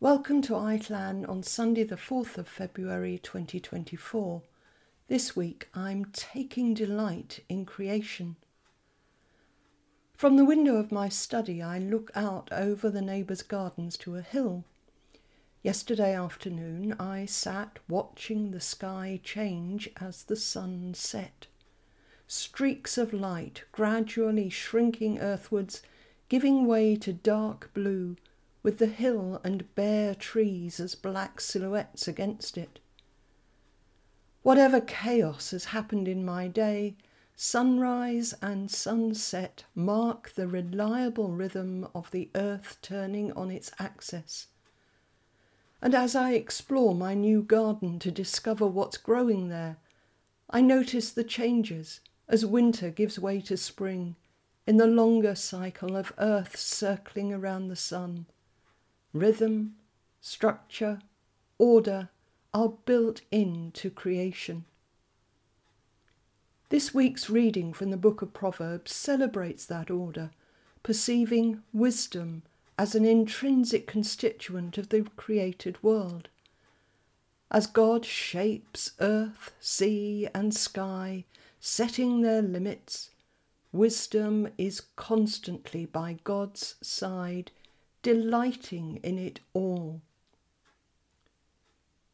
Welcome to i-Llan on Sunday, the 4th of February 2024. This week I'm taking delight in creation. From the window of my study, I look out over the neighbours' gardens to a hill. Yesterday afternoon, I sat watching the sky change as the sun set. Streaks of light gradually shrinking earthwards, giving way to dark blue with the hill and bare trees as black silhouettes against it. Whatever chaos has happened in my day, sunrise and sunset mark the reliable rhythm of the earth turning on its axis. And as I explore my new garden to discover what's growing there, I notice the changes as winter gives way to spring in the longer cycle of earth circling around the sun. Rhythm, structure, order are built into creation. This week's reading from the book of Proverbs celebrates that order, perceiving wisdom as an intrinsic constituent of the created world. As God shapes earth, sea, and sky, setting their limits, wisdom is constantly by God's side delighting in it all.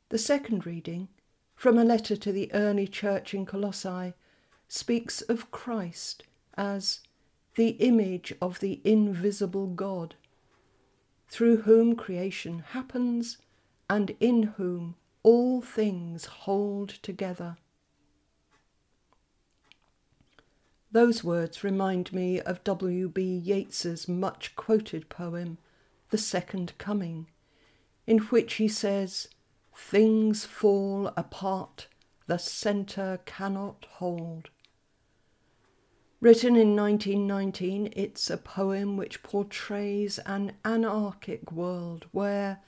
The second reading, from a letter to the early church in Colossae, speaks of Christ as the image of the invisible God, through whom creation happens and in whom all things hold together. Those words remind me of W.B. Yeats's much quoted poem, the second coming, in which he says, Things fall apart, the centre cannot hold. Written in 1919, it's a poem which portrays an anarchic world where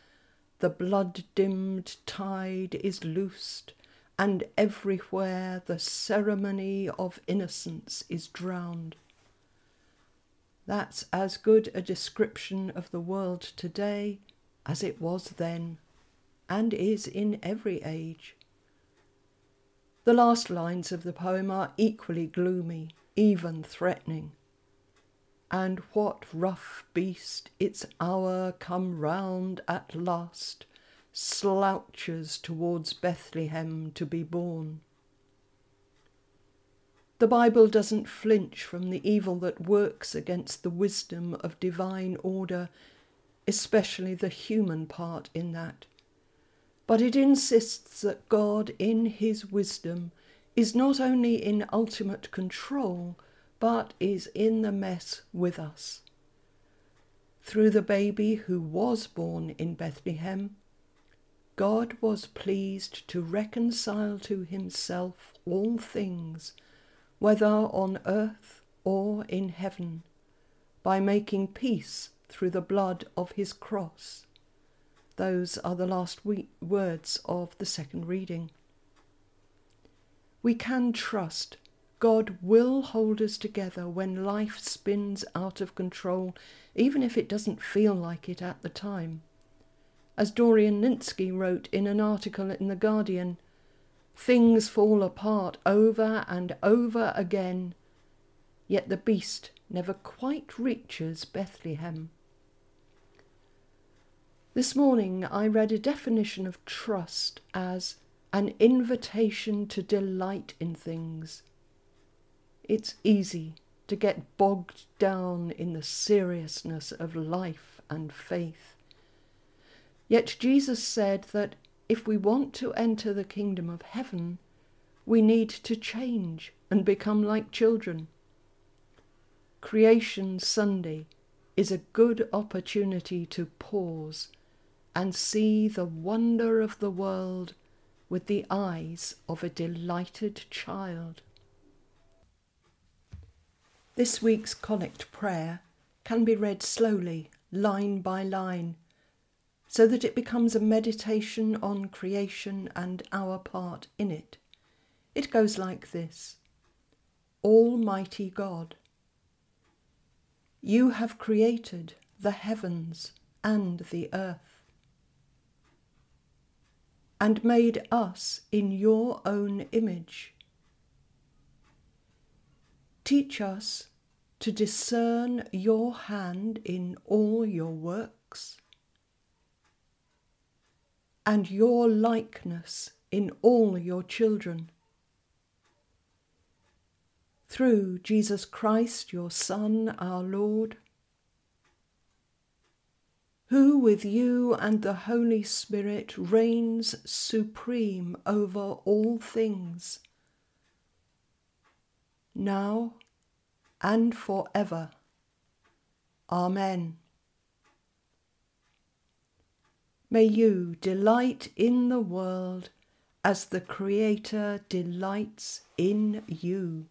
the blood dimmed tide is loosed, and everywhere the ceremony of innocence is drowned. That's as good a description of the world today as it was then, and is in every age. The last lines of the poem are equally gloomy, even threatening. And what rough beast, its hour come round at last, slouches towards Bethlehem to be born? The Bible doesn't flinch from the evil that works against the wisdom of divine order, especially the human part in that. But it insists that God, in his wisdom, is not only in ultimate control, but is in the mess with us. Through the baby who was born in Bethlehem, God was pleased to reconcile to himself all things whether on earth or in heaven, by making peace through the blood of his cross. Those are the last we- words of the second reading. We can trust God will hold us together when life spins out of control, even if it doesn't feel like it at the time. As Dorian Lynskey wrote in an article in The Guardian, Things fall apart over and over again, yet the beast never quite reaches Bethlehem. This morning I read a definition of trust as an invitation to delight in things. It's easy to get bogged down in the seriousness of life and faith. Yet Jesus said that if we want to enter the kingdom of heaven, we need to change and become like children. Creation Sunday is a good opportunity to pause and see the wonder of the world with the eyes of a delighted child. This week's collect prayer can be read slowly, line by line, so that it becomes a meditation on creation and our part in it. It goes like this Almighty God, you have created the heavens and the earth. and made us in your own image. Teach us to discern your hand in all your works and your likeness in all your children. Through Jesus Christ, your Son, our Lord, who with you and the Holy Spirit reigns supreme over all things, now and for ever. Amen. May you delight in the world as the Creator delights in you.